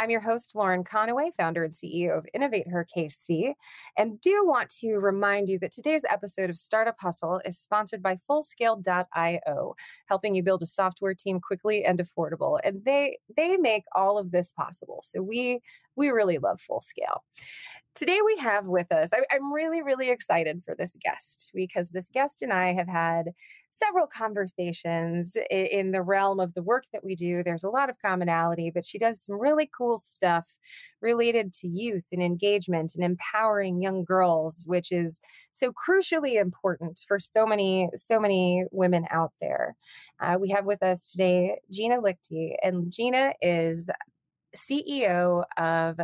I'm your host, Lauren Conaway, founder and CEO of Innovate Her KC, and do want to remind you that today's episode of Startup Hustle is sponsored by Fullscale.io, helping you build a software team quickly and affordable. And they they make all of this possible. So we we really love Fullscale. Today we have with us, I, I'm really, really excited for this guest because this guest and I have had several conversations in, the realm of the work that we do. There's a lot of commonality, but she does some really cool stuff related to youth and engagement and empowering young girls, which is so crucially important for so many, so many women out there. Uh, we have with us today Gina Lichty, and Gina is CEO of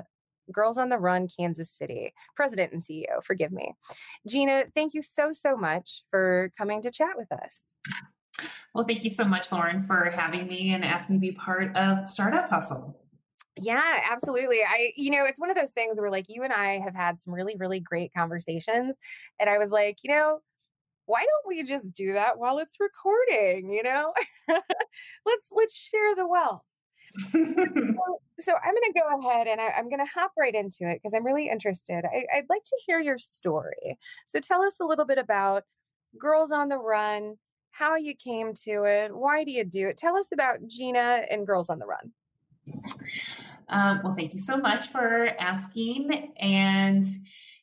Girls on the Run Kansas City, president and CEO, forgive me. Gina, thank you so, so much for coming to chat with us. Well, thank you so much, Lauren, for having me and asking me to be part of Startup Hustle. Yeah, absolutely. I, you know, it's one of those things where like you and I have had some really, really great conversations. And I was like, you know, why don't we just do that while it's recording? You know, let's let's share the wealth so, so, I'm going to go ahead and I, am going to hop right into it because I'm really interested. I, I'd like to hear your story. So tell us a little bit about Girls on the Run, how you came to it, why do you do it? Tell us about Gina and Girls on the Run. Um, well, thank you so much for asking. And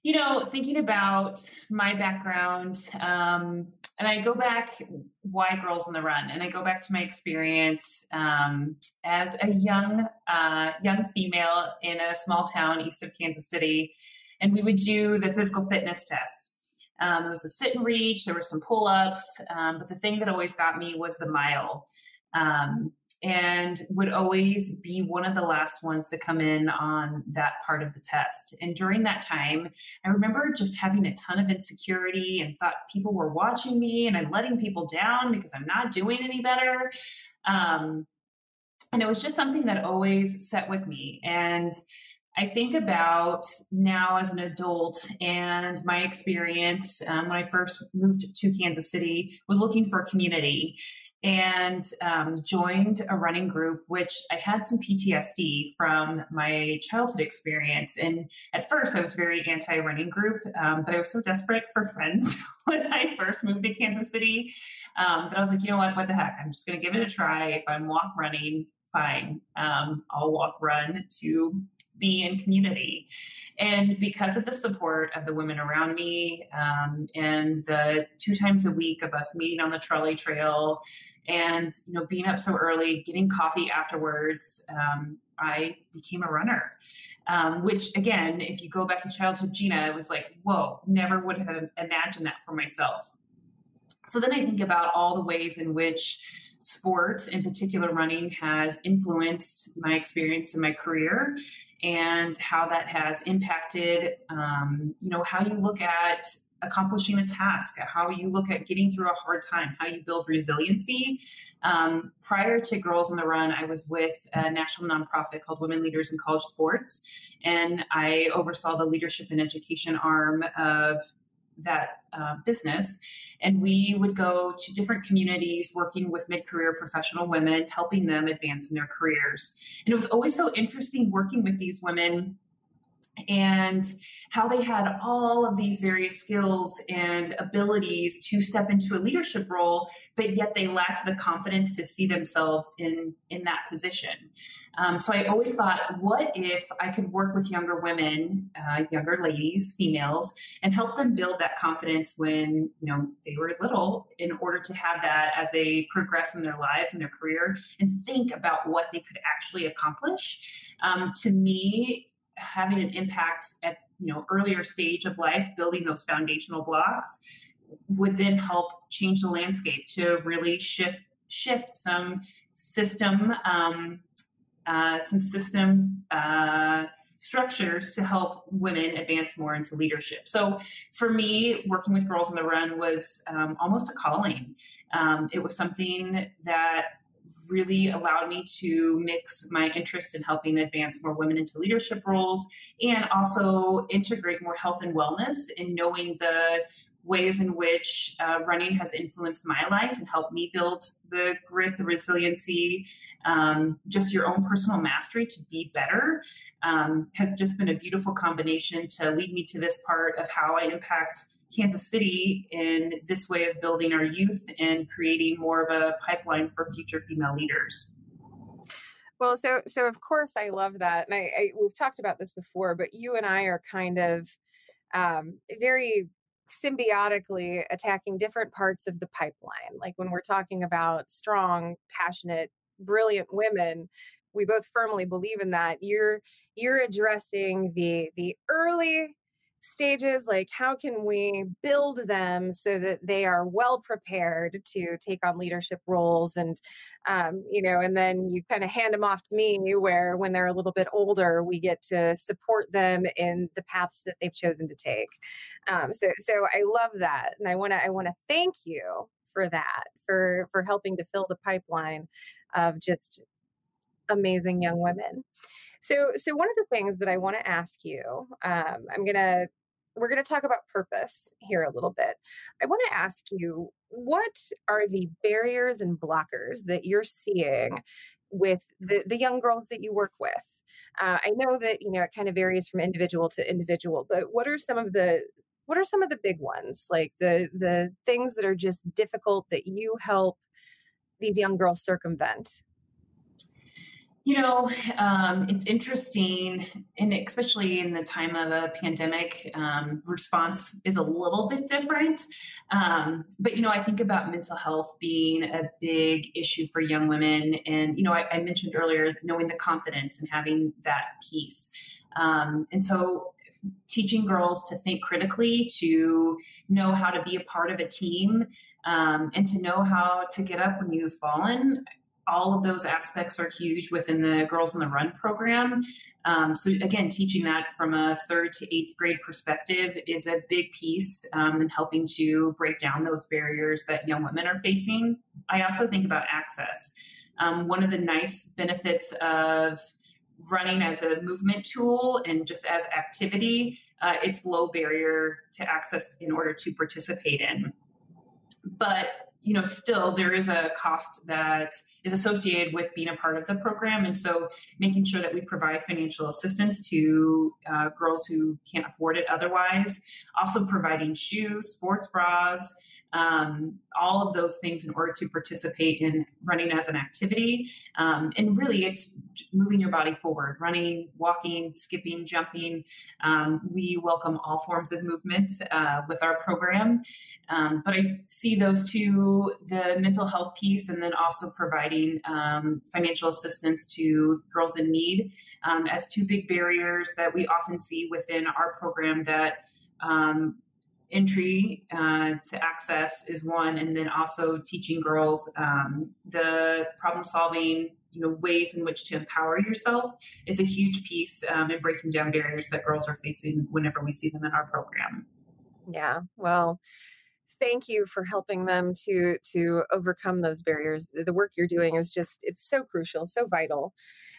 you know, thinking about my background, um, and I go back why Girls on the Run, and I go back to my experience um, as a young uh, young female in a small town east of Kansas City, and we would do the physical fitness test. Um, it was a sit and reach. There were some pull ups, um, but the thing that always got me was the mile. Um, and would always be one of the last ones to come in on that part of the test. And during that time, I remember just having a ton of insecurity and thought people were watching me and I'm letting people down because I'm not doing any better. Um, and it was just something that always set with me. And I think about now as an adult and my experience um, when I first moved to Kansas City was looking for community and um, joined a running group, which I had some PTSD from my childhood experience. And at first, I was very anti running group, um, but I was so desperate for friends when I first moved to Kansas City um, that I was like, you know what? What the heck? I'm just going to give it a try. If I'm walk running, fine. Um, I'll walk run to be in community. And because of the support of the women around me um, and the two times a week of us meeting on the trolley trail and you know being up so early getting coffee afterwards um, i became a runner. Um, which again if you go back to childhood gina it was like whoa never would have imagined that for myself. So then i think about all the ways in which sports in particular running has influenced my experience in my career and how that has impacted um, you know how you look at accomplishing a task, how you look at getting through a hard time, how you build resiliency. Um, prior to Girls on the Run, I was with a national nonprofit called Women Leaders in College Sports, and I oversaw the leadership and education arm of that uh, business. And we would go to different communities working with mid career professional women, helping them advance in their careers. And it was always so interesting working with these women and how they had all of these various skills and abilities to step into a leadership role but yet they lacked the confidence to see themselves in in that position. Um, so i always thought what if i could work with younger women uh, younger ladies females and help them build that confidence when you know they were little in order to have that as they progress in their lives and their career and think about what they could actually accomplish? Um, to me having an impact at you know earlier stage of life building those foundational blocks would then help change the landscape to really shift shift some system um, uh, some system uh, structures to help women advance more into leadership. So for me, working with Girls on the Run was um, almost a calling. Um, it was something that really allowed me to mix my interest in helping advance more women into leadership roles and also integrate more health and wellness in knowing the ways in which uh, running has influenced my life and helped me build the grit, the resiliency, um, just your own personal mastery to be better um, has just been a beautiful combination to lead me to this part of how I impact Kansas City in this way of building our youth and creating more of a pipeline for future female leaders. Well, so so of course I love that, and I, I we've talked about this before, but you and I are kind of um, very symbiotically attacking different parts of the pipeline. Like when we're talking about strong, passionate, brilliant women, we both firmly believe in that. You're you're addressing the the early stages like how can we build them so that they are well prepared to take on leadership roles and um, you know and then you kind of hand them off to me where when they're a little bit older we get to support them in the paths that they've chosen to take. Um, so so i love that and i want to i want to thank you for that for for helping to fill the pipeline of just amazing young women so, so one of the things that I want to ask you, um, I'm gonna we're going to talk about purpose here a little bit. I want to ask you what are the barriers and blockers that you're seeing with the, the young girls that you work with? Uh, I know that you know it kind of varies from individual to individual, but what are some of the what are some of the big ones, like the the things that are just difficult that you help these young girls circumvent? You know, um, it's interesting, and especially in the time of a pandemic, um, response is a little bit different. Um, but, you know, I think about mental health being a big issue for young women. And, you know, I, I mentioned earlier knowing the confidence and having that peace. Um, and so, teaching girls to think critically, to know how to be a part of a team, um, and to know how to get up when you've fallen all of those aspects are huge within the Girls on the Run program. Um, so again, teaching that from a third to eighth grade perspective is a big piece um, in helping to break down those barriers that young women are facing. I also think about access. Um, one of the nice benefits of running as a movement tool and just as activity, uh, it's low barrier to access in order to participate in. But you know, still there is a cost that is associated with being a part of the program. And so making sure that we provide financial assistance to uh, girls who can't afford it otherwise, also providing shoes, sports bras, um, all of those things in order to participate in running as an activity. Um, and really, it's moving your body forward, running, walking, skipping, jumping. Um, we welcome all forms of movement uh, with our program. Um, but I see those two the mental health piece, and then also providing um, financial assistance to girls in need um, as two big barriers that we often see within our program that um, entry uh, to access is one, and then also teaching girls um, the problem solving, you know, ways in which to empower yourself is a huge piece um, in breaking down barriers that girls are facing whenever we see them in our program. Yeah, well, thank you for helping them to to overcome those barriers the work you're doing is just it's so crucial so vital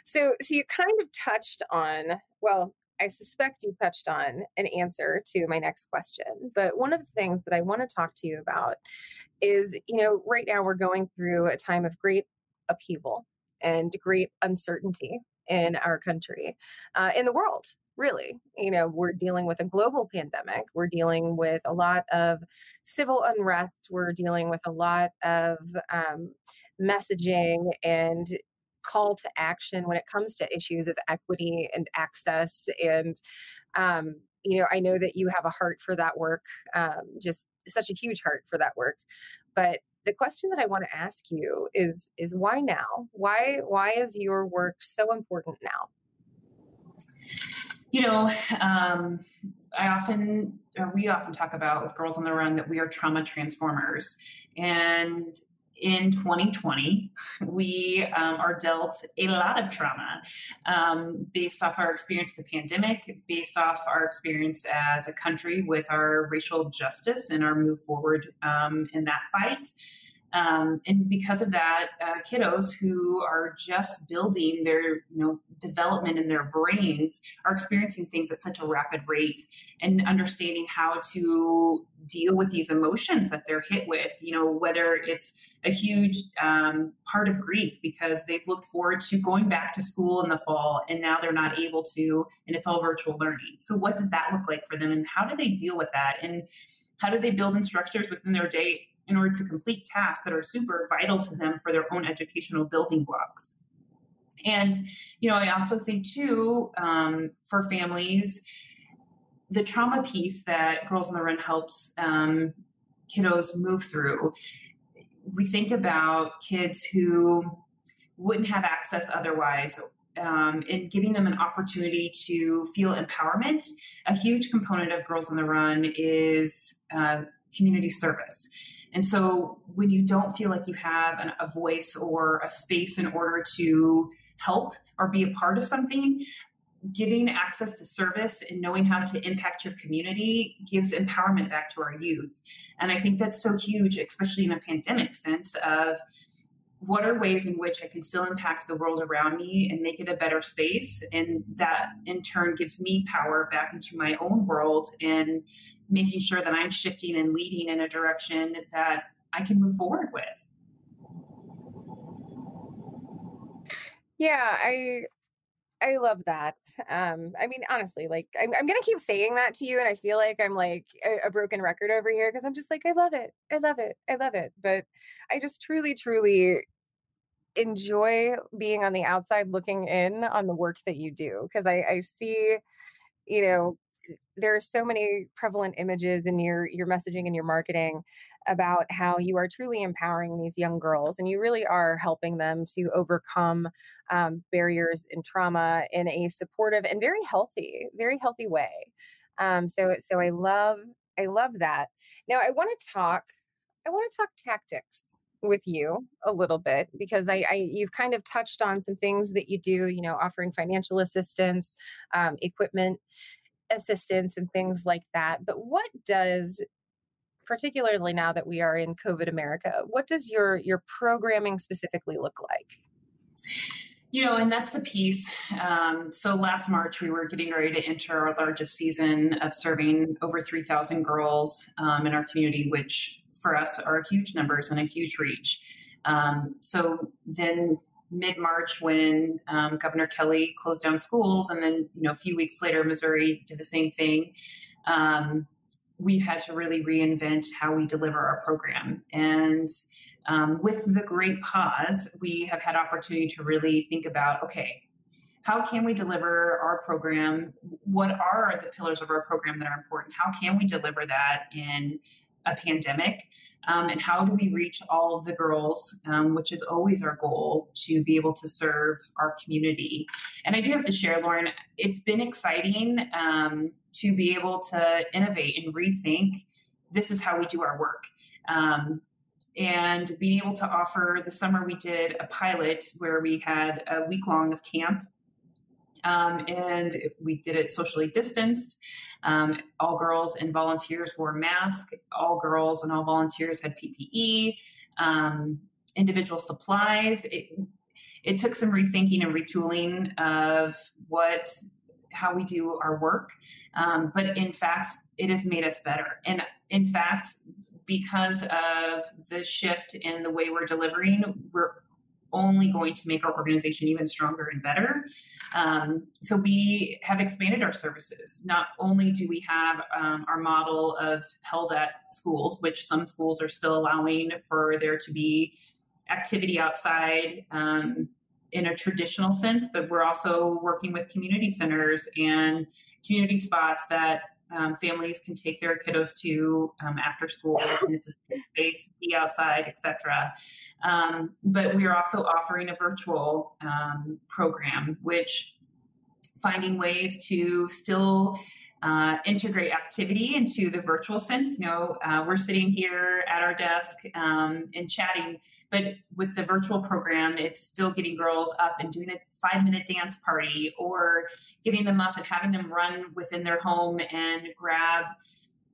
so so you kind of touched on well I suspect you touched on an answer to my next question. But one of the things that I want to talk to you about is, you know, right now we're going through a time of great upheaval and great uncertainty in our country, uh, in the world. Really, you know, we're dealing with a global pandemic. We're dealing with a lot of civil unrest. We're dealing with a lot of um, messaging and call to action when it comes to issues of equity and access and um, you know i know that you have a heart for that work um, just such a huge heart for that work but the question that i want to ask you is is why now? Why why is your work so important now? You know um, i often or we often talk about with girls on the run that we are trauma transformers and in 2020, we um, are dealt a lot of trauma um, based off our experience with the pandemic, based off our experience as a country with our racial justice and our move forward um, in that fight. Um, and because of that, uh, kiddos who are just building their, you know, development in their brains are experiencing things at such a rapid rate and understanding how to deal with these emotions that they're hit with. You know, whether it's a huge um, part of grief because they've looked forward to going back to school in the fall and now they're not able to, and it's all virtual learning. So, what does that look like for them, and how do they deal with that? And how do they build in structures within their day in order to complete tasks that are super vital to them for their own educational building blocks. And, you know, I also think too, um, for families, the trauma piece that Girls on the Run helps um, kiddos move through, we think about kids who wouldn't have access otherwise um, and giving them an opportunity to feel empowerment. A huge component of Girls on the Run is uh, community service. And so when you don't feel like you have an, a voice or a space in order to help or be a part of something, giving access to service and knowing how to impact your community gives empowerment back to our youth. And I think that's so huge, especially in a pandemic sense of what are ways in which I can still impact the world around me and make it a better space? And that in turn gives me power back into my own world and making sure that I'm shifting and leading in a direction that I can move forward with. Yeah, I I love that. Um, I mean, honestly, like I'm, I'm, gonna keep saying that to you, and I feel like I'm like a, a broken record over here because I'm just like, I love it, I love it, I love it. But I just truly, truly enjoy being on the outside looking in on the work that you do because I, I see, you know, there are so many prevalent images in your your messaging and your marketing about how you are truly empowering these young girls and you really are helping them to overcome um, barriers and trauma in a supportive and very healthy very healthy way. Um, so so i love i love that. Now i want to talk i want to talk tactics with you a little bit because I, I, you've kind of touched on some things that you do you know offering financial assistance um, equipment assistance and things like that but what does particularly now that we are in covid america what does your your programming specifically look like you know, and that's the piece. Um, so last March, we were getting ready to enter our largest season of serving over 3,000 girls um, in our community, which for us are huge numbers and a huge reach. Um, so then mid March, when um, Governor Kelly closed down schools, and then you know a few weeks later, Missouri did the same thing. Um, we had to really reinvent how we deliver our program. And um, with the great pause, we have had opportunity to really think about okay, how can we deliver our program? What are the pillars of our program that are important? How can we deliver that in a pandemic? Um, and how do we reach all of the girls, um, which is always our goal to be able to serve our community. And I do have to share, Lauren, it's been exciting um, to be able to innovate and rethink this is how we do our work. Um, and being able to offer the summer we did a pilot where we had a week long of camp um, and we did it socially distanced. Um, all girls and volunteers wore masks. All girls and all volunteers had PPE, um, individual supplies. It, it took some rethinking and retooling of what how we do our work. Um, but in fact, it has made us better. And in fact, because of the shift in the way we're delivering, we're only going to make our organization even stronger and better. Um, so we have expanded our services. Not only do we have um, our model of held at schools, which some schools are still allowing for there to be activity outside um, in a traditional sense, but we're also working with community centers and community spots that um, families can take their kiddos to um, after school and it's a space be outside etc um, but we are also offering a virtual um, program which finding ways to still uh, integrate activity into the virtual sense. You know, uh, we're sitting here at our desk um, and chatting, but with the virtual program, it's still getting girls up and doing a five minute dance party or getting them up and having them run within their home and grab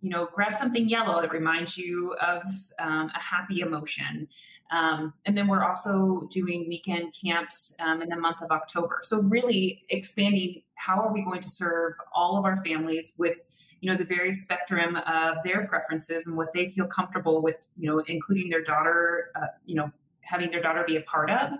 you know, grab something yellow that reminds you of um, a happy emotion. Um, and then we're also doing weekend camps um, in the month of October. So really expanding how are we going to serve all of our families with, you know, the various spectrum of their preferences and what they feel comfortable with, you know, including their daughter, uh, you know, having their daughter be a part of.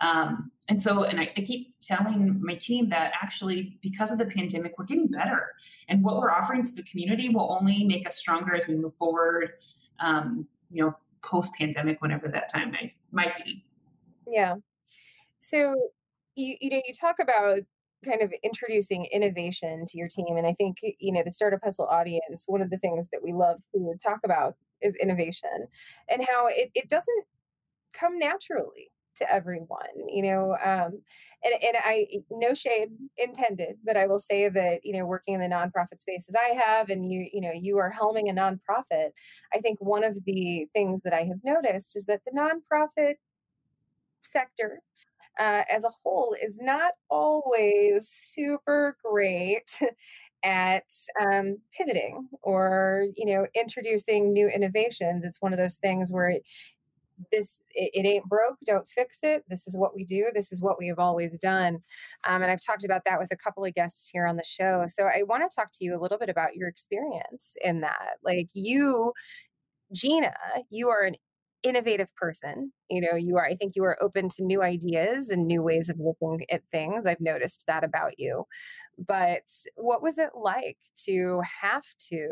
Um, and so, and I, I, keep telling my team that actually, because of the pandemic, we're getting better. And what we're offering to the community will only make us stronger as we move forward, um, you know, post pandemic, whenever that time might, might be. Yeah. So, you, you know, you talk about kind of introducing innovation to your team. And I think, you know, the Startup Hustle audience, one of the things that we love to talk about is innovation and how it, it doesn't come naturally to everyone you know um, and, and i no shade intended but i will say that you know working in the nonprofit space as i have and you you know you are helming a nonprofit i think one of the things that i have noticed is that the nonprofit sector uh, as a whole is not always super great at um, pivoting or you know introducing new innovations. It's one of those things where this it, it, ain't broke don't fix it this is what we do this is what we have always done um, and i've talked about that with a couple of guests here on the show so i want to talk to you a little bit about your experience in that like you gina you are an innovative person you know you are i think you are open to new ideas and new ways of looking at things i've noticed that about you but what was it like to have to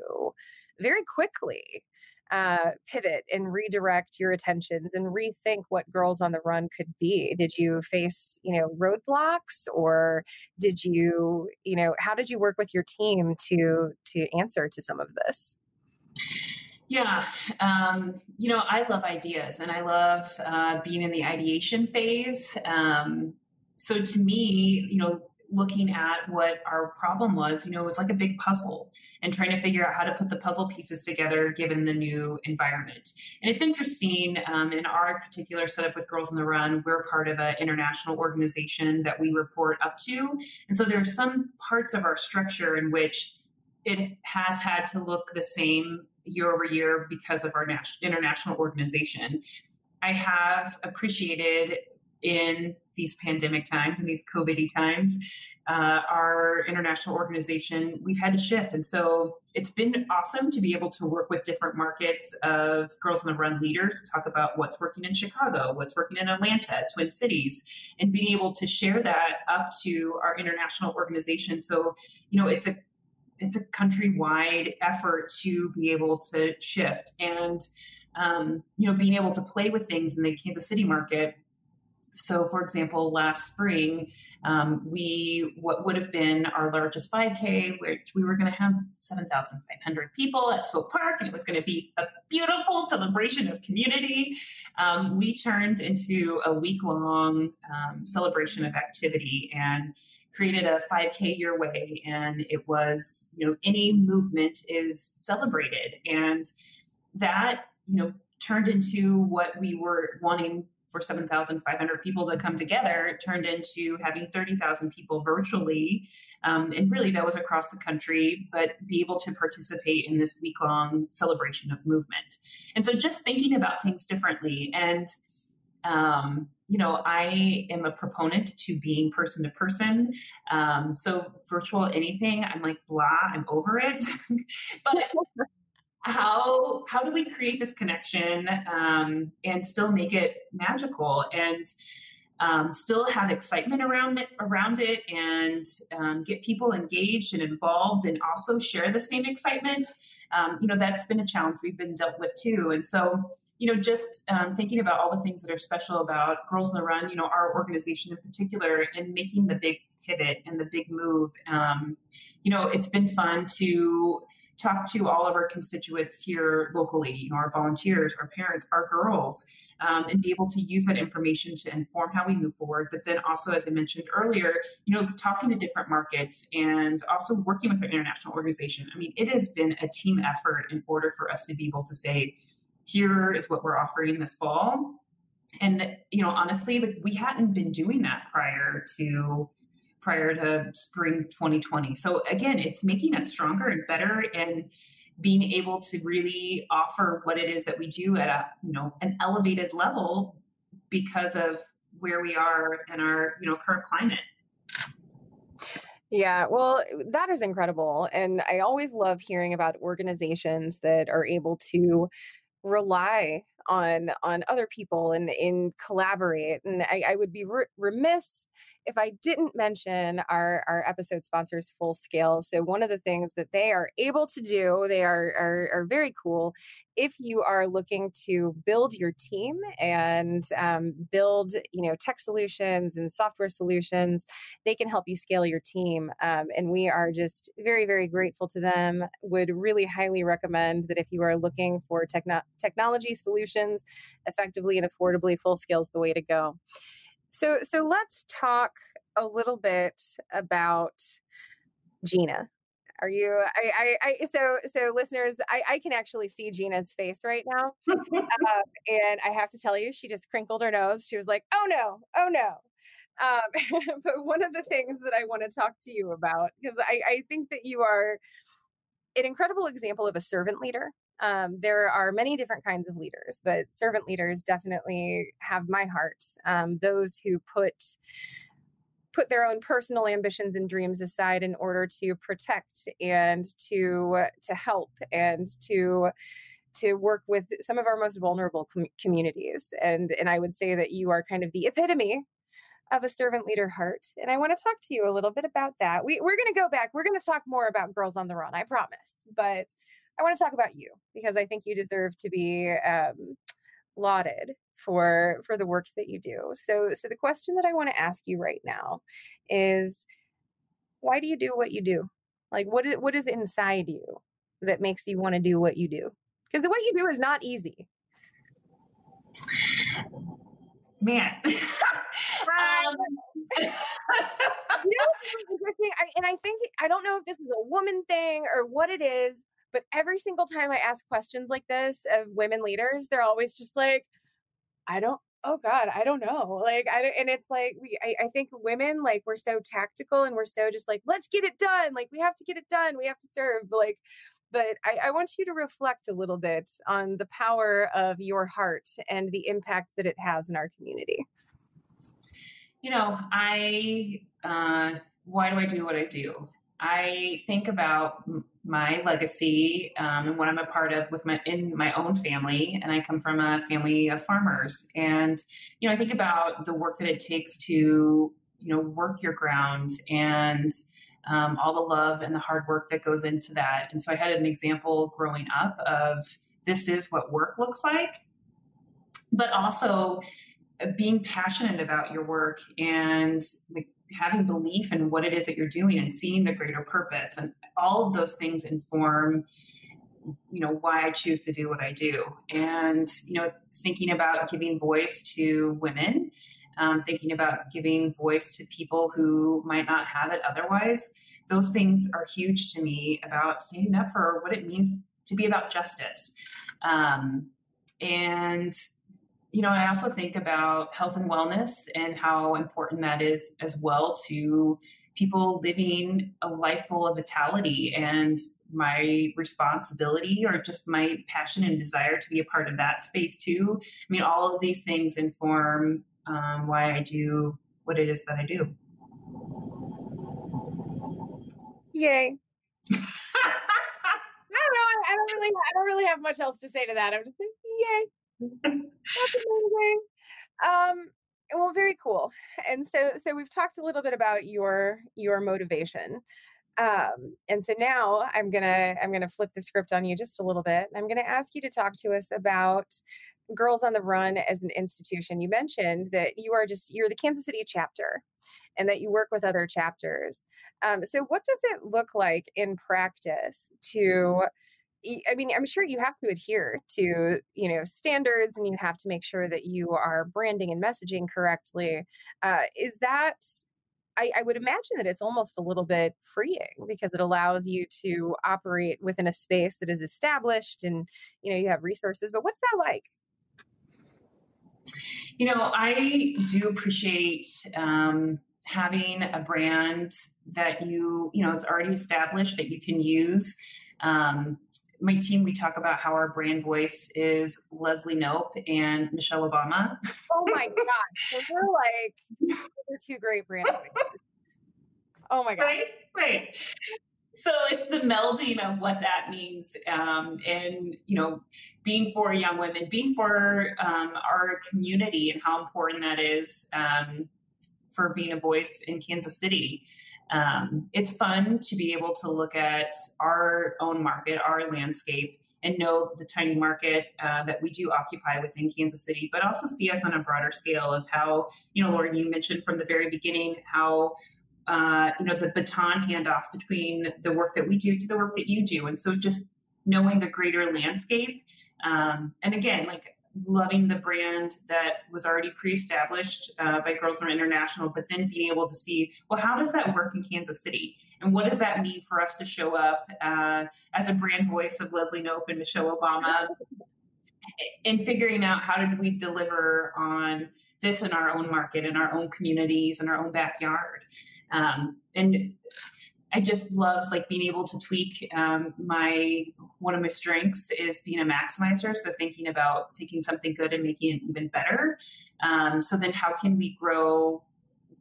very quickly uh, pivot and redirect your attentions and rethink what girls on the run could be did you face you know roadblocks or did you you know how did you work with your team to to answer to some of this yeah, um, you know, I love ideas and I love uh, being in the ideation phase. Um, so to me, you know, looking at what our problem was, you know, it was like a big puzzle and trying to figure out how to put the puzzle pieces together given the new environment. And it's interesting um, in our particular setup with Girls on the Run, we're part of an international organization that we report up to. And so there are some parts of our structure in which it has had to look the same year over year because of our international organization. I have appreciated in these pandemic times and these COVID times, uh, our international organization, we've had to shift. And so it's been awesome to be able to work with different markets of Girls on the Run leaders, talk about what's working in Chicago, what's working in Atlanta, Twin Cities, and being able to share that up to our international organization. So, you know, it's a it's a countrywide effort to be able to shift and um, you know being able to play with things in the Kansas City market so, for example, last spring, um, we what would have been our largest 5K, which we were going to have 7,500 people at Swope Park, and it was going to be a beautiful celebration of community. Um, we turned into a week long um, celebration of activity and created a 5K your way, and it was you know any movement is celebrated, and that you know turned into what we were wanting for 7,500 people to come together turned into having 30,000 people virtually. Um, and really, that was across the country, but be able to participate in this week long celebration of movement. And so just thinking about things differently. And, um, you know, I am a proponent to being person to person. Um, so virtual anything, I'm like, blah, I'm over it. but how how do we create this connection um, and still make it magical and um, still have excitement around it, around it and um, get people engaged and involved and also share the same excitement, um, you know, that's been a challenge we've been dealt with too. And so, you know, just um, thinking about all the things that are special about Girls on the Run, you know, our organization in particular, and making the big pivot and the big move. Um, you know, it's been fun to talk to all of our constituents here locally, you know, our volunteers, our parents, our girls, um, and be able to use that information to inform how we move forward. But then also, as I mentioned earlier, you know, talking to different markets and also working with our international organization. I mean, it has been a team effort in order for us to be able to say, here is what we're offering this fall. And, you know, honestly, like we hadn't been doing that prior to prior to spring 2020. So again, it's making us stronger and better and being able to really offer what it is that we do at a, you know, an elevated level because of where we are in our, you know, current climate. Yeah, well, that is incredible. And I always love hearing about organizations that are able to rely on on other people and and collaborate and i, I would be re- remiss if I didn't mention our, our episode sponsors, Full Scale. So, one of the things that they are able to do, they are, are, are very cool. If you are looking to build your team and um, build, you know, tech solutions and software solutions, they can help you scale your team. Um, and we are just very, very grateful to them. Would really highly recommend that if you are looking for techno- technology solutions effectively and affordably, Full Scale is the way to go. So so let's talk a little bit about Gina. Are you I I, I so so listeners, I, I can actually see Gina's face right now. um, and I have to tell you, she just crinkled her nose. She was like, oh no, oh no. Um, but one of the things that I want to talk to you about, because I, I think that you are an incredible example of a servant leader um, there are many different kinds of leaders, but servant leaders definitely have my heart. Um, those who put put their own personal ambitions and dreams aside in order to protect and to to help and to to work with some of our most vulnerable com- communities and and I would say that you are kind of the epitome of a servant leader heart and I want to talk to you a little bit about that. We we're going to go back. We're going to talk more about girls on the run, I promise. But I want to talk about you because I think you deserve to be um, lauded for for the work that you do. So so the question that I want to ask you right now is why do you do what you do? Like what is, what is inside you that makes you want to do what you do? Because the what you do is not easy. Man. um, you know, interesting. I, and I think I don't know if this is a woman thing or what it is, but every single time I ask questions like this of women leaders, they're always just like, I don't, oh God, I don't know. Like, I and it's like, we, I, I think women, like, we're so tactical and we're so just like, let's get it done. Like, we have to get it done. We have to serve. Like, but I, I, want you to reflect a little bit on the power of your heart and the impact that it has in our community. You know, I, uh, why do I do what I do? I think about my legacy um, and what I'm a part of with my in my own family, and I come from a family of farmers. And you know, I think about the work that it takes to you know work your ground and um, all the love and the hard work that goes into that. And so I had an example growing up of this is what work looks like, but also uh, being passionate about your work and like having belief in what it is that you're doing and seeing the greater purpose and all of those things inform you know why i choose to do what i do. And you know thinking about giving voice to women um, thinking about giving voice to people who might not have it otherwise those things are huge to me about standing up for what it means to be about justice. Um, and you know, I also think about health and wellness and how important that is as well to people living a life full of vitality and my responsibility or just my passion and desire to be a part of that space too. I mean, all of these things inform um, why I do what it is that I do. Yay. I don't know. I, I, don't really. I don't really have much else to say to that. I'm just like, yay. Um, well, very cool. And so, so we've talked a little bit about your your motivation. Um, and so now I'm gonna I'm gonna flip the script on you just a little bit. I'm gonna ask you to talk to us about Girls on the Run as an institution. You mentioned that you are just you're the Kansas City chapter and that you work with other chapters. Um, so what does it look like in practice to I mean, I'm sure you have to adhere to, you know, standards and you have to make sure that you are branding and messaging correctly. Uh, is that, I, I would imagine that it's almost a little bit freeing because it allows you to operate within a space that is established and, you know, you have resources. But what's that like? You know, I do appreciate um, having a brand that you, you know, it's already established that you can use. Um, my team, we talk about how our brand voice is Leslie Knope and Michelle Obama. Oh my God. So we're like, they're two great brand voices. Oh my God. Right, right. So it's the melding of what that means, um, and you know, being for young women, being for um, our community, and how important that is um, for being a voice in Kansas City um, it's fun to be able to look at our own market, our landscape, and know the tiny market uh, that we do occupy within Kansas City, but also see us on a broader scale of how, you know, Lauren, you mentioned from the very beginning how. Uh, you know the baton handoff between the work that we do to the work that you do, and so just knowing the greater landscape. Um, and again, like loving the brand that was already pre-established uh, by Girls Run International, but then being able to see, well, how does that work in Kansas City? And what does that mean for us to show up uh, as a brand voice of Leslie Knope and Michelle Obama? and figuring out how did we deliver on this in our own market, in our own communities, in our own backyard. Um, and I just love like being able to tweak. Um, my one of my strengths is being a maximizer. So thinking about taking something good and making it even better. Um, so then, how can we grow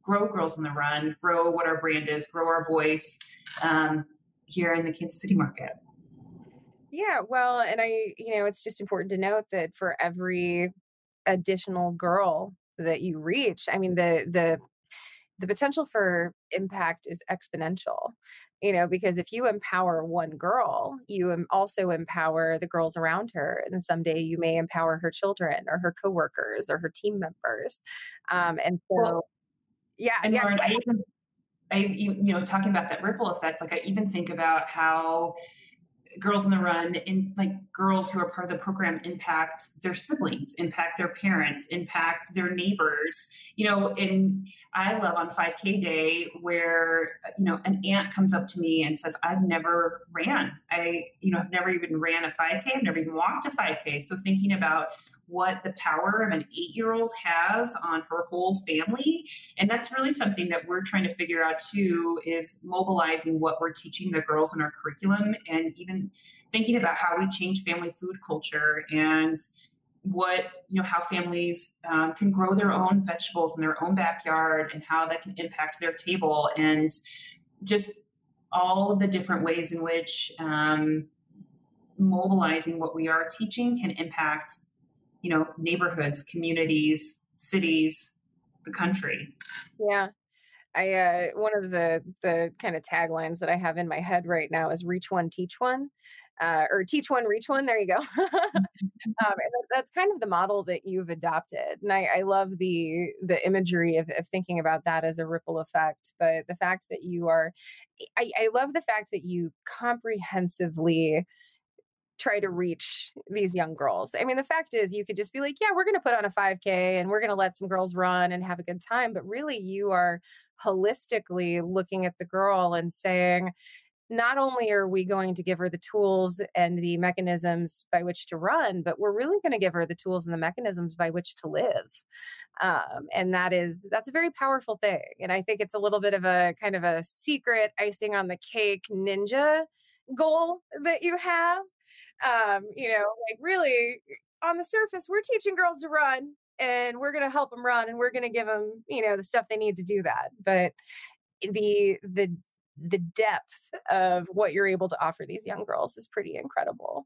grow Girls on the Run, grow what our brand is, grow our voice um, here in the Kansas City market? Yeah, well, and I, you know, it's just important to note that for every additional girl that you reach, I mean, the the the potential for impact is exponential you know because if you empower one girl you also empower the girls around her and someday you may empower her children or her coworkers or her team members um, and so well, yeah and yeah. Lauren, I even, I you know talking about that ripple effect like I even think about how girls on the run in like girls who are part of the program impact their siblings impact their parents impact their neighbors. You know and i love on 5k day where you know an aunt comes up to me and says i've never ran. I you know i've never even ran a 5k i've never even walked a 5k so thinking about what the power of an eight year old has on her whole family. And that's really something that we're trying to figure out too is mobilizing what we're teaching the girls in our curriculum and even thinking about how we change family food culture and what you know how families um, can grow their own vegetables in their own backyard and how that can impact their table and just all the different ways in which um, mobilizing what we are teaching can impact you know neighborhoods communities cities the country yeah i uh one of the the kind of taglines that i have in my head right now is reach one teach one uh, or teach one, reach one. There you go. um, that's kind of the model that you've adopted, and I, I love the the imagery of, of, thinking about that as a ripple effect. But the fact that you are, I, I love the fact that you comprehensively try to reach these young girls. I mean, the fact is, you could just be like, yeah, we're going to put on a 5K and we're going to let some girls run and have a good time. But really, you are holistically looking at the girl and saying, not only are we going to give her the tools and the mechanisms by which to run, but we're really going to give her the tools and the mechanisms by which to live. Um, and that is, that's a very powerful thing. And I think it's a little bit of a kind of a secret icing on the cake ninja goal that you have um, you know, like really on the surface, we're teaching girls to run and we're going to help them run and we're going to give them, you know, the stuff they need to do that. But the, the, the depth of what you're able to offer these young girls is pretty incredible.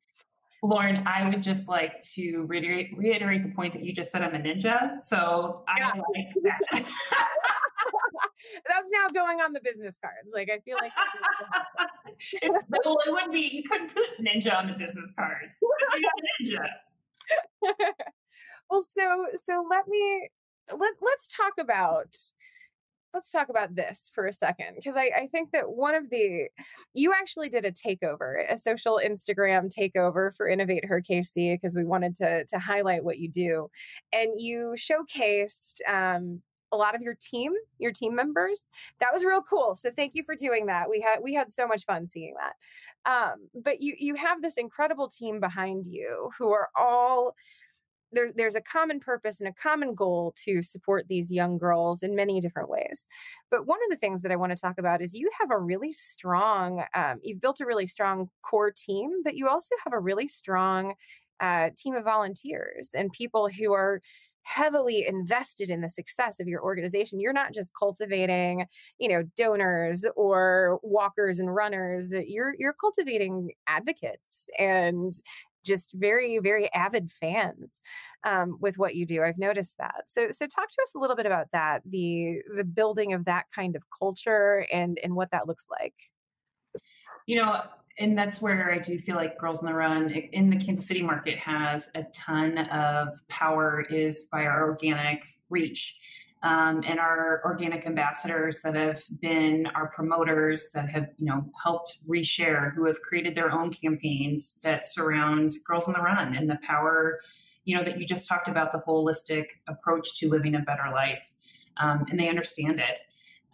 Lauren, I would just like to reiterate, reiterate the point that you just said I'm a ninja. So I like that. That's now going on the business cards. Like I feel like it's well, it wouldn't be you couldn't put ninja on the business cards. ninja. well, so so let me let let's talk about let's talk about this for a second because I, I, think that one of the you actually did a takeover a social instagram takeover for innovate her kc because we wanted to to highlight what you do. And you showcased um, a lot of your team your team members. That was real cool so thank you for doing that. We had we had so much fun seeing that. Um, but you you have this incredible team behind you who are all there, there's a common purpose and a common goal to support these young girls in many different ways. But one of the things that I want to talk about is you have a really strong, um, you've built a really strong core team, but you also have a really strong uh, team of volunteers and people who are heavily invested in the success of your organization you're not just cultivating you know donors or walkers and runners you're you're cultivating advocates and just very very avid fans um, with what you do. I've noticed that. So so talk to us a little bit about that the the building of that kind of culture and and what that looks like. You know and that's where i do feel like Girls on the Run in the kansas city market has a ton of power is by our organic reach um, and our organic ambassadors that have been our promoters that have you know helped reshare who have created their own campaigns that surround girls on the run and the power you know that you just talked about the holistic approach to living a better life um, and they understand it.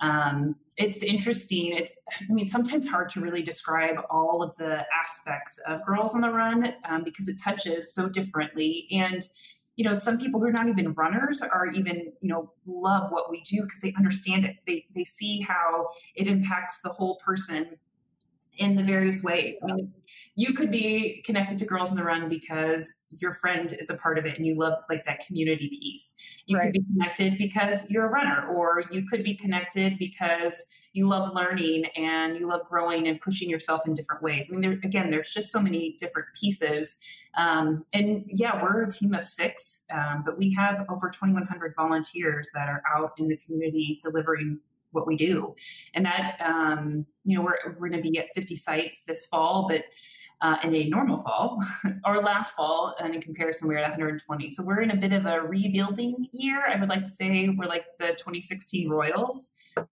Um, it's interesting it's i mean sometimes hard to really describe all of the aspects of girls on the run um, because it touches so differently and you know some people who are not even runners are even you know love what we do because they understand it. They they see how it impacts the whole person in the various ways. I mean, you could be connected to Girls on the Run because your friend is a part of it and you love like that community piece. You right. could be connected because you're a runner, or you could be connected because you love learning and you love growing and pushing yourself in different ways. I mean, there, again, there's just so many different pieces. Um, and yeah, we're a team of six, um, but we have over 2,100 volunteers that are out in the community delivering what we do. And that, um, you know, we're, we're going to be at 50 sites this fall, but uh, in a normal fall or last fall, and in comparison, we're at 120. So we're in a bit of a rebuilding year. I would like to say we're like the 2016 Royals. we're,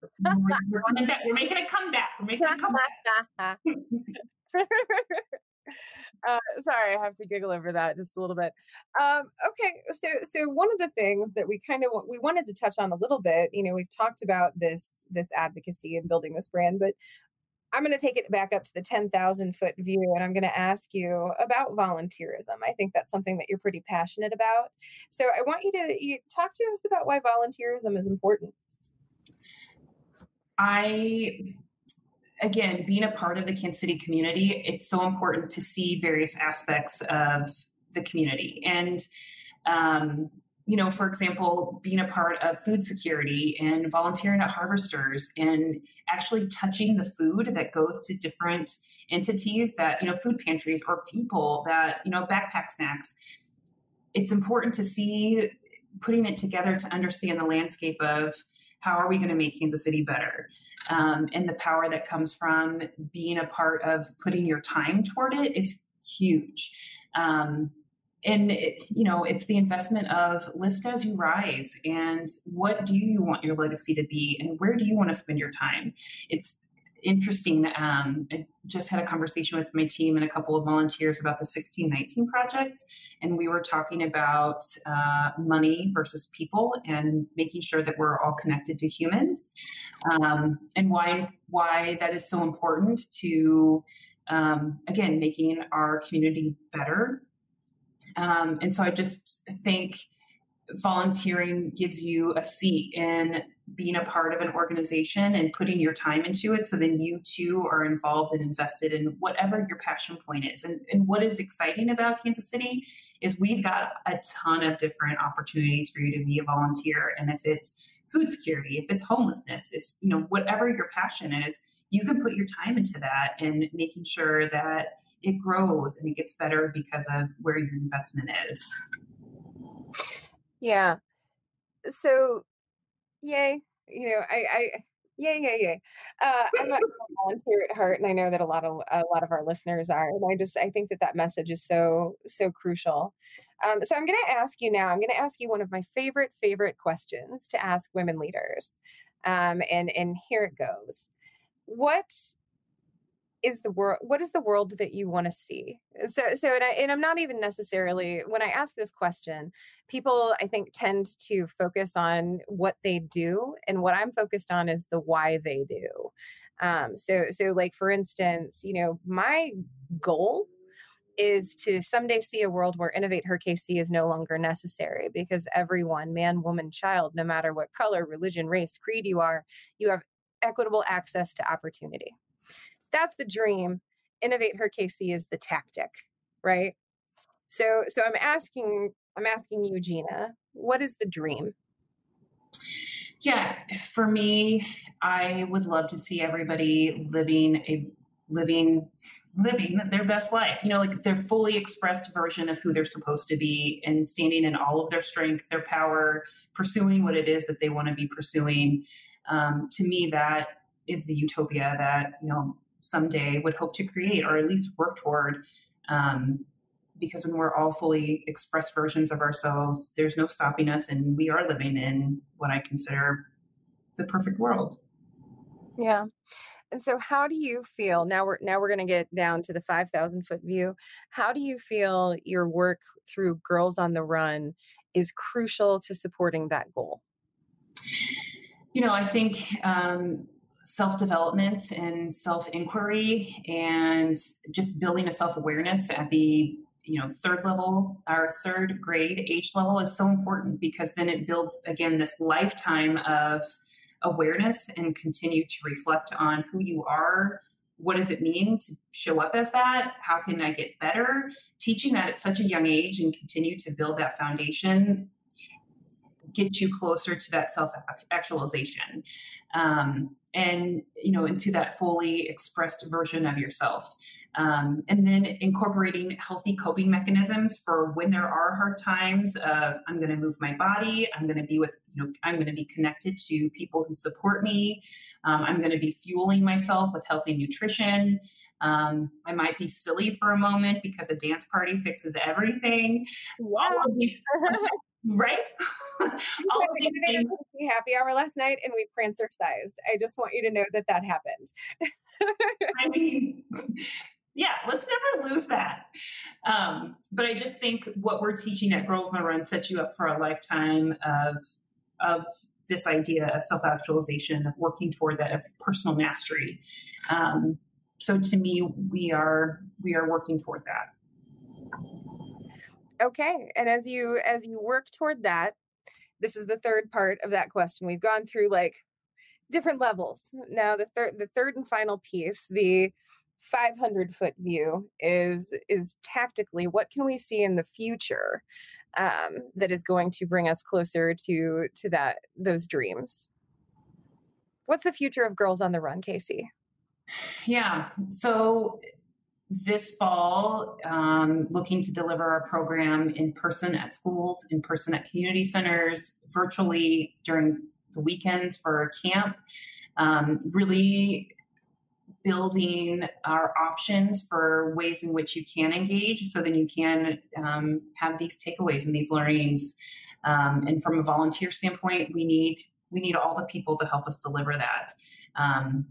we're, we're making a comeback. We're making a comeback. Uh, sorry, I have to giggle over that just a little bit. Um, okay, so so one of the things that we kind of we wanted to touch on a little bit, you know, we've talked about this this advocacy and building this brand, but I'm going to take it back up to the 10,000 foot view and I'm going to ask you about volunteerism. I think that's something that you're pretty passionate about. So I want you to you talk to us about why volunteerism is important. I again, being a part of the Kansas City community, it's so important to see various aspects of the community. And, um, you know, for example, being a part of food security and volunteering at harvesters and actually touching the food that goes to different entities that, you know, food pantries or people that, you know, backpack snacks. It's important to see putting it together to understand the landscape of how are we going to make Kansas City better? Um, and the power that comes from being a part of putting your time toward it is huge. Um, and it, you know it's the investment of lift as you rise and what do you want your legacy to be and where do you want to spend your time it's interesting. Um, I just had a conversation with my team and a couple of volunteers about the 1619 project, and we were talking about uh, money versus people and making sure that we're all connected to humans, um, and why why that is so important to um, again making our community better. Um, and so I just think volunteering gives you a seat in being a part of an organization and putting your time into it. So then you too are involved and invested in whatever your passion point is. And, and what is exciting about kansas city is we've got a ton of different opportunities for you to be a volunteer. And if it's food security if it's homelessness it's you know whatever your passion is you can put your time into that and making sure that it grows and it gets better because of where your investment is. Yeah. So, yay. You know, I, I, yay, yay, yay. Uh, I'm a volunteer at heart, and I know that a lot of a lot of our listeners are. And I just I think that that message is so so crucial. Um, so I'm going to ask you now. I'm going to ask you one of my favorite favorite questions to ask women leaders, um, and and here it goes. What is the world what is the world that you want to see? So so and, I, and i'm not even necessarily when i ask this question people i think tend to focus on what they do and what i'm focused on is the why they do. Um so so like for instance you know my goal is to someday see a world where InnovateHER KC is no longer necessary because everyone man woman child no matter what color religion race creed you are you have equitable access to opportunity that's the dream. InnovateHER KC is the tactic, right? So so I'm asking I'm asking you, Gina, what is the dream? Yeah, for me, I would love to see everybody living a living living their best life. You know, like their fully expressed version of who they're supposed to be and standing in all of their strength, their power, pursuing what it is that they want to be pursuing. Um, to me, that is the utopia that you know someday would hope to create or at least work toward. Um, because when we're all fully expressed versions of ourselves, there's no stopping us, and we are living in what I consider the perfect world. Yeah. And so how do you feel now we're now we're going to get down to the 5000 foot view. How do you feel your work through Girls on the Run is crucial to supporting that goal? You know, I think um, self development and self inquiry and just building a self awareness at the you know third level our third grade age level is so important because then it builds again this lifetime of awareness and continue to reflect on who you are what does it mean to show up as that how can i get better? Teaching that at such a young age and continue to build that foundation get you closer to that self actualization um, and you know into that fully expressed version of yourself. Um, and then incorporating healthy coping mechanisms for when there are hard times of i'm going to move my body i'm going to be with you know i'm going to be connected to people who support me um, i'm going to be fueling myself with healthy nutrition. Um, I might be silly for a moment because a dance party fixes everything. All of these, right? All of these things. Happy hour last night, and we prancercised. I just want you to know that that happened. I mean, yeah, let's never lose that. Um, but I just think what we're teaching at Girls on the Run sets you up for a lifetime of of this idea of self actualization, of working toward that, of personal mastery. Um, so to me, we are we are working toward that. Okay. And as you as you work toward that, this is the third part of that question. We've gone through like different levels. Now the third the third and final piece, the 500 foot view is is tactically what can we see in the future um, that is going to bring us closer to to that those dreams what's the future of girls on the run KC yeah so this fall um, looking to deliver our program in person at schools, in person at community centers, virtually during the weekends for camp. Um, really building our options for ways in which you can engage so then you can um, have these takeaways and these learnings um, and from a volunteer standpoint we need we need all the people to help us deliver that um,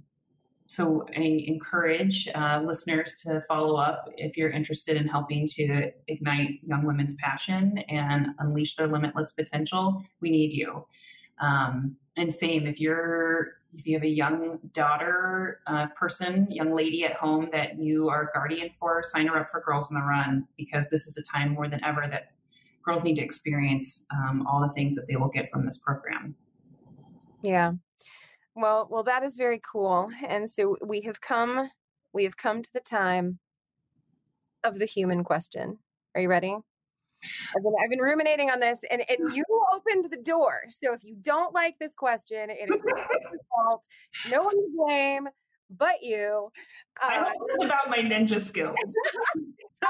so I encourage uh, listeners to follow up if you're interested in helping to ignite young women's passion and unleash their limitless potential. We need you. Um, and same if you're if you have a young daughter uh, person young lady at home that you are guardian for sign her up for Girls on the Run because this is a time more than ever that girls need to experience um, all the things that they will get from this program yeah well, well, that is very cool. And so we have come, we have come to the time of the human question. Are you ready? I've been, I've been ruminating on this, and, and you opened the door. So if you don't like this question, it is your fault. No one to blame. but you. Uh, I hope it's about my ninja skills.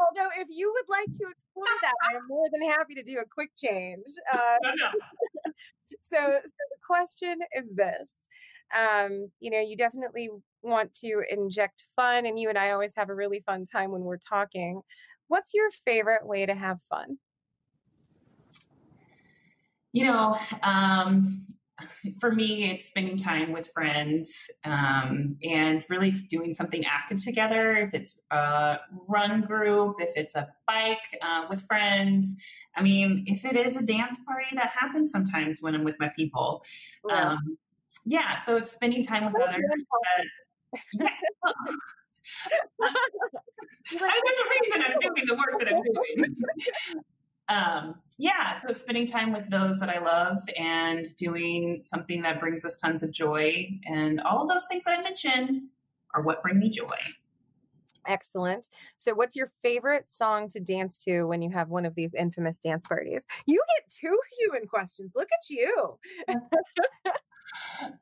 Although, if you would like to explore that, I am more than happy to do a quick change. Uh, no, no. So, so the question is this: um, you know, you definitely want to inject fun, and you and I always have a really fun time when we're talking. What's your favorite way to have fun? You know, um, for me, it's spending time with friends um, and really it's doing something active together. If it's a run group, if it's a bike uh, with friends. I mean, if it is a dance party, that happens sometimes when I'm with my people. Yeah, um, yeah so it's spending time with others. That, yeah. there's a reason I'm doing the work that I'm doing um, yeah, so it's spending time with those that I love and doing something that brings us tons of joy. And all those things that I mentioned are what bring me joy. Excellent. So, what's your favorite song to dance to when you have one of these infamous dance parties? You get two human questions. Look at you.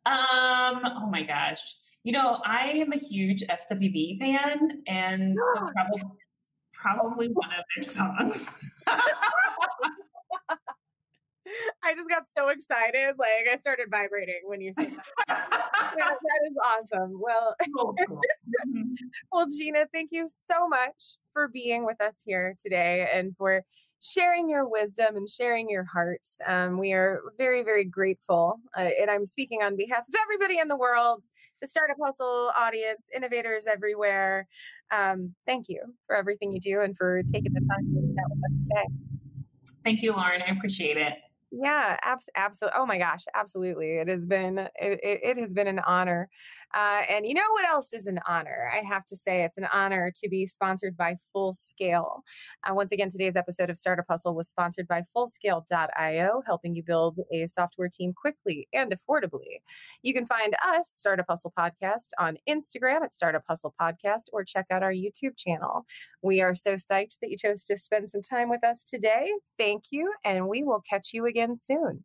um, oh my gosh. You know, I am a huge SWV fan, and so probably probably one of their songs. I just got so excited. Like I started vibrating when you said that. that, that is awesome. Well, cool, cool. Mm-hmm. well, Gina, thank you so much for being with us here today and for sharing your wisdom and sharing your hearts. Um, we are very, very grateful. Uh, and I'm speaking on behalf of everybody in the world, the Startup Hustle audience, innovators everywhere. Um, thank you for everything you do and for taking the time to chat with us today. Thank you, Lauren. I appreciate it. Yeah, abs- absolutely. Oh my gosh, absolutely. It has been it, it has been an honor. Uh, and you know what else is an honor? I have to say it's an honor to be sponsored by Full Scale. Uh, once again, today's episode of Startup Hustle was sponsored by Fullscale.io, helping you build a software team quickly and affordably. You can find us, Startup Hustle Podcast, on Instagram at Startup Hustle Podcast or check out our YouTube channel. We are so psyched that you chose to spend some time with us today. Thank you, and we will catch you again again soon.